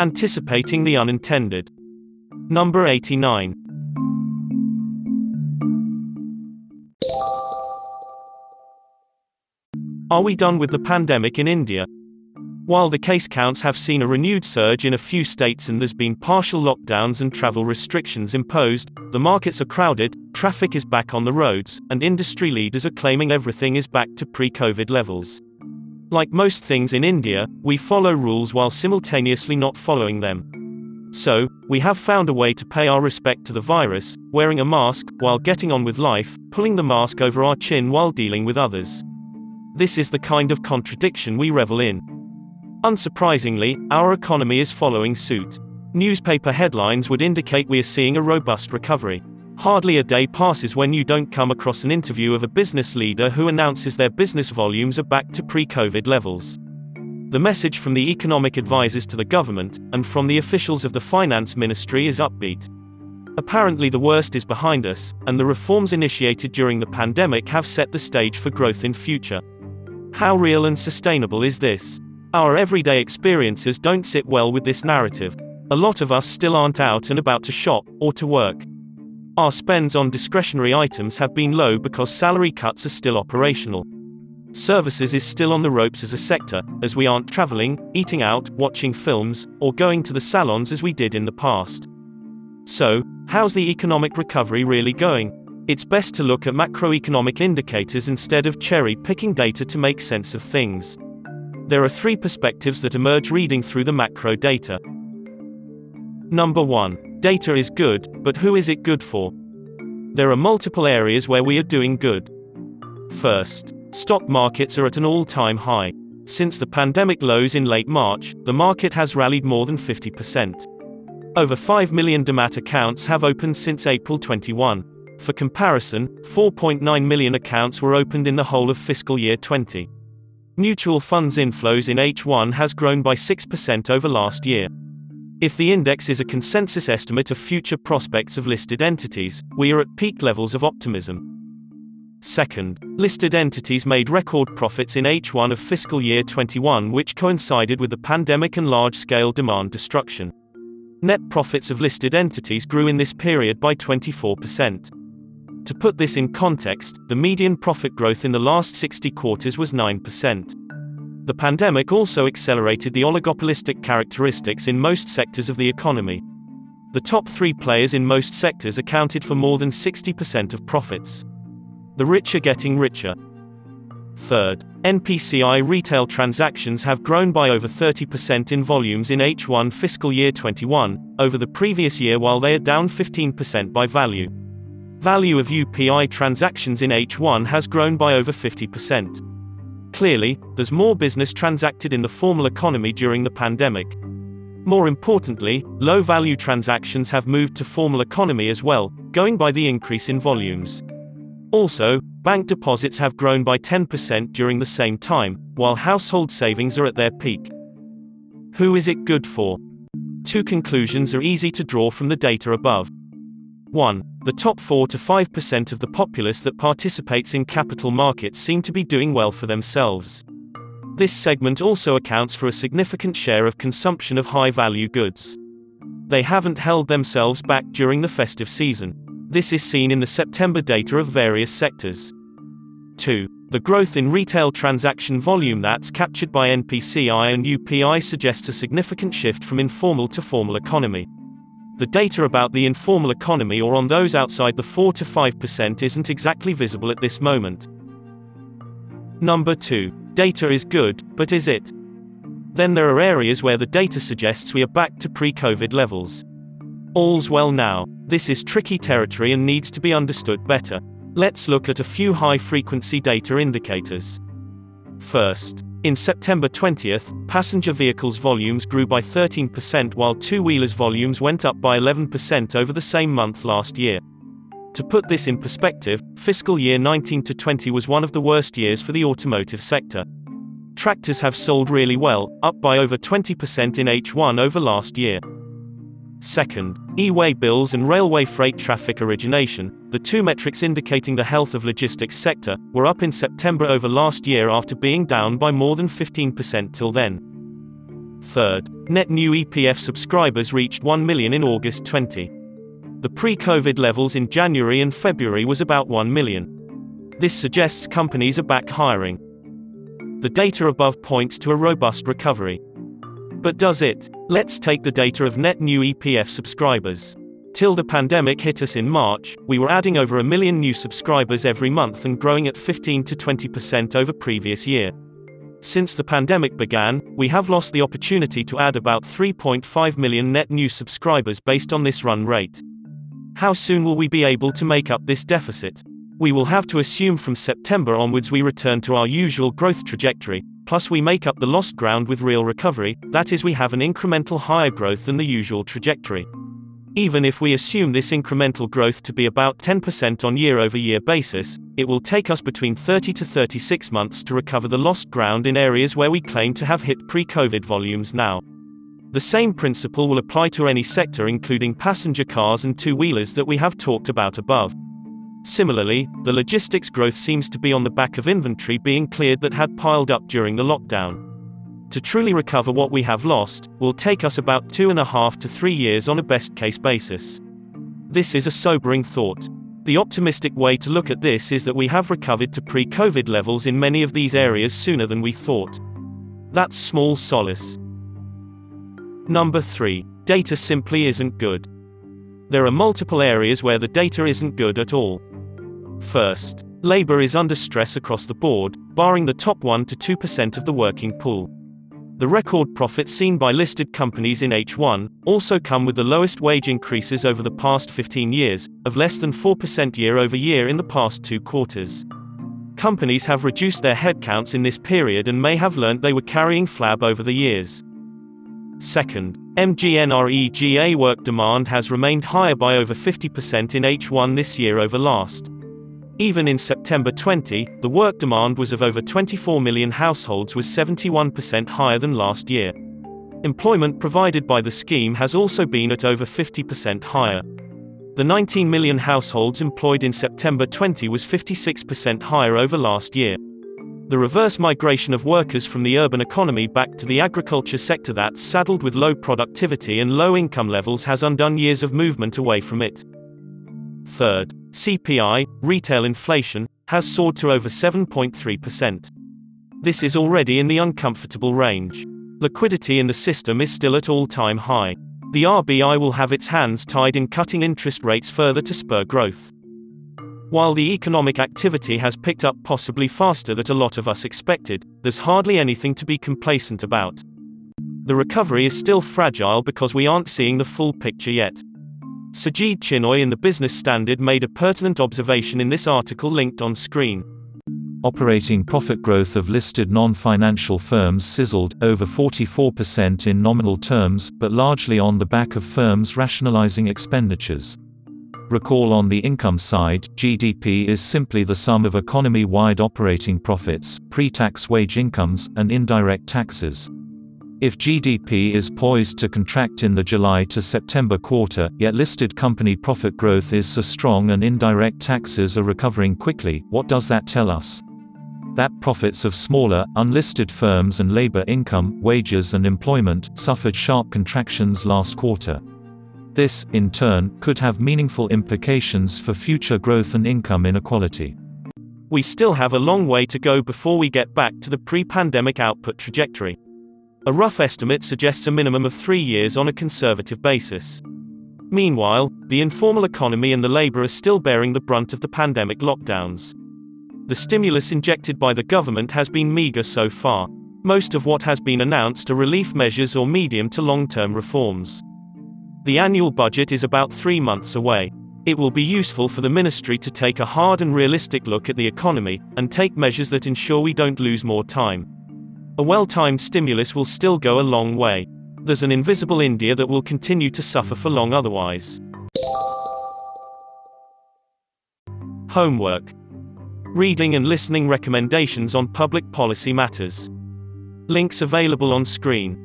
Anticipating the unintended. Number 89. Are we done with the pandemic in India? While the case counts have seen a renewed surge in a few states and there's been partial lockdowns and travel restrictions imposed, the markets are crowded, traffic is back on the roads, and industry leaders are claiming everything is back to pre COVID levels. Like most things in India, we follow rules while simultaneously not following them. So, we have found a way to pay our respect to the virus, wearing a mask, while getting on with life, pulling the mask over our chin while dealing with others. This is the kind of contradiction we revel in. Unsurprisingly, our economy is following suit. Newspaper headlines would indicate we are seeing a robust recovery. Hardly a day passes when you don't come across an interview of a business leader who announces their business volumes are back to pre COVID levels. The message from the economic advisors to the government, and from the officials of the finance ministry is upbeat. Apparently, the worst is behind us, and the reforms initiated during the pandemic have set the stage for growth in future. How real and sustainable is this? Our everyday experiences don't sit well with this narrative. A lot of us still aren't out and about to shop, or to work. Our spends on discretionary items have been low because salary cuts are still operational. Services is still on the ropes as a sector, as we aren't traveling, eating out, watching films, or going to the salons as we did in the past. So, how's the economic recovery really going? It's best to look at macroeconomic indicators instead of cherry picking data to make sense of things. There are three perspectives that emerge reading through the macro data. Number 1. Data is good, but who is it good for? There are multiple areas where we are doing good. First, stock markets are at an all time high. Since the pandemic lows in late March, the market has rallied more than 50%. Over 5 million demat accounts have opened since April 21. For comparison, 4.9 million accounts were opened in the whole of fiscal year 20. Mutual funds inflows in H1 has grown by 6% over last year. If the index is a consensus estimate of future prospects of listed entities, we are at peak levels of optimism. Second, listed entities made record profits in H1 of fiscal year 21, which coincided with the pandemic and large scale demand destruction. Net profits of listed entities grew in this period by 24%. To put this in context, the median profit growth in the last 60 quarters was 9%. The pandemic also accelerated the oligopolistic characteristics in most sectors of the economy. The top three players in most sectors accounted for more than 60% of profits. The rich are getting richer. Third, NPCI retail transactions have grown by over 30% in volumes in H1 fiscal year 21, over the previous year while they are down 15% by value. Value of UPI transactions in H1 has grown by over 50%. Clearly, there's more business transacted in the formal economy during the pandemic. More importantly, low value transactions have moved to formal economy as well, going by the increase in volumes. Also, bank deposits have grown by 10% during the same time, while household savings are at their peak. Who is it good for? Two conclusions are easy to draw from the data above. 1. The top 4 to 5% of the populace that participates in capital markets seem to be doing well for themselves. This segment also accounts for a significant share of consumption of high value goods. They haven't held themselves back during the festive season. This is seen in the September data of various sectors. 2. The growth in retail transaction volume that's captured by NPCI and UPI suggests a significant shift from informal to formal economy. The data about the informal economy or on those outside the 4 to 5% isn't exactly visible at this moment. Number 2. Data is good, but is it? Then there are areas where the data suggests we are back to pre COVID levels. All's well now. This is tricky territory and needs to be understood better. Let's look at a few high frequency data indicators. First, in September 20th, passenger vehicles volumes grew by 13% while two-wheelers volumes went up by 11% over the same month last year. To put this in perspective, fiscal year 19 to 20 was one of the worst years for the automotive sector. Tractors have sold really well, up by over 20% in H1 over last year. Second, e-way bills and railway freight traffic origination, the two metrics indicating the health of logistics sector, were up in September over last year after being down by more than 15% till then. Third, net new EPF subscribers reached 1 million in August 20. The pre-COVID levels in January and February was about 1 million. This suggests companies are back hiring. The data above points to a robust recovery. But does it? Let's take the data of net new EPF subscribers. Till the pandemic hit us in March, we were adding over a million new subscribers every month and growing at 15 to 20% over previous year. Since the pandemic began, we have lost the opportunity to add about 3.5 million net new subscribers based on this run rate. How soon will we be able to make up this deficit? We will have to assume from September onwards we return to our usual growth trajectory, plus we make up the lost ground with real recovery, that is, we have an incremental higher growth than the usual trajectory. Even if we assume this incremental growth to be about 10% on year over year basis, it will take us between 30 to 36 months to recover the lost ground in areas where we claim to have hit pre COVID volumes now. The same principle will apply to any sector including passenger cars and two-wheelers that we have talked about above. Similarly, the logistics growth seems to be on the back of inventory being cleared that had piled up during the lockdown. To truly recover what we have lost, will take us about two and a half to three years on a best case basis. This is a sobering thought. The optimistic way to look at this is that we have recovered to pre COVID levels in many of these areas sooner than we thought. That's small solace. Number 3. Data simply isn't good. There are multiple areas where the data isn't good at all. First, labor is under stress across the board, barring the top 1 to 2% of the working pool. The record profits seen by listed companies in H1 also come with the lowest wage increases over the past 15 years, of less than 4% year over year in the past two quarters. Companies have reduced their headcounts in this period and may have learned they were carrying flab over the years. Second, MGNREGA work demand has remained higher by over 50% in H1 this year over last. Even in September 20, the work demand was of over 24 million households was 71% higher than last year. Employment provided by the scheme has also been at over 50% higher. The 19 million households employed in September 20 was 56% higher over last year. The reverse migration of workers from the urban economy back to the agriculture sector that's saddled with low productivity and low income levels has undone years of movement away from it. Third, CPI, retail inflation, has soared to over 7.3%. This is already in the uncomfortable range. Liquidity in the system is still at all time high. The RBI will have its hands tied in cutting interest rates further to spur growth. While the economic activity has picked up possibly faster than a lot of us expected, there's hardly anything to be complacent about. The recovery is still fragile because we aren't seeing the full picture yet. Sajjid Chinoy in the Business Standard made a pertinent observation in this article linked on screen. Operating profit growth of listed non-financial firms sizzled, over 44% in nominal terms, but largely on the back of firms rationalizing expenditures. Recall on the income side, GDP is simply the sum of economy-wide operating profits, pre-tax wage incomes, and indirect taxes. If GDP is poised to contract in the July to September quarter, yet listed company profit growth is so strong and indirect taxes are recovering quickly, what does that tell us? That profits of smaller, unlisted firms and labor income, wages and employment, suffered sharp contractions last quarter. This, in turn, could have meaningful implications for future growth and income inequality. We still have a long way to go before we get back to the pre-pandemic output trajectory. A rough estimate suggests a minimum of three years on a conservative basis. Meanwhile, the informal economy and the labor are still bearing the brunt of the pandemic lockdowns. The stimulus injected by the government has been meager so far. Most of what has been announced are relief measures or medium to long-term reforms. The annual budget is about three months away. It will be useful for the ministry to take a hard and realistic look at the economy, and take measures that ensure we don't lose more time. A well timed stimulus will still go a long way. There's an invisible India that will continue to suffer for long otherwise. Homework Reading and listening recommendations on public policy matters. Links available on screen.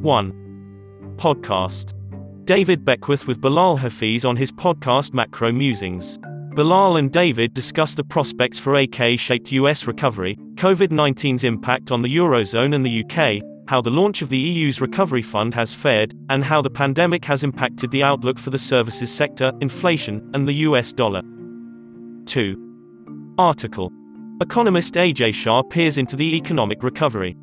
1. Podcast. David Beckworth with Bilal Hafeez on his podcast Macro Musings. Bilal and David discuss the prospects for a K shaped US recovery, COVID 19's impact on the Eurozone and the UK, how the launch of the EU's recovery fund has fared, and how the pandemic has impacted the outlook for the services sector, inflation, and the US dollar. 2. Article. Economist Ajay Shah peers into the economic recovery.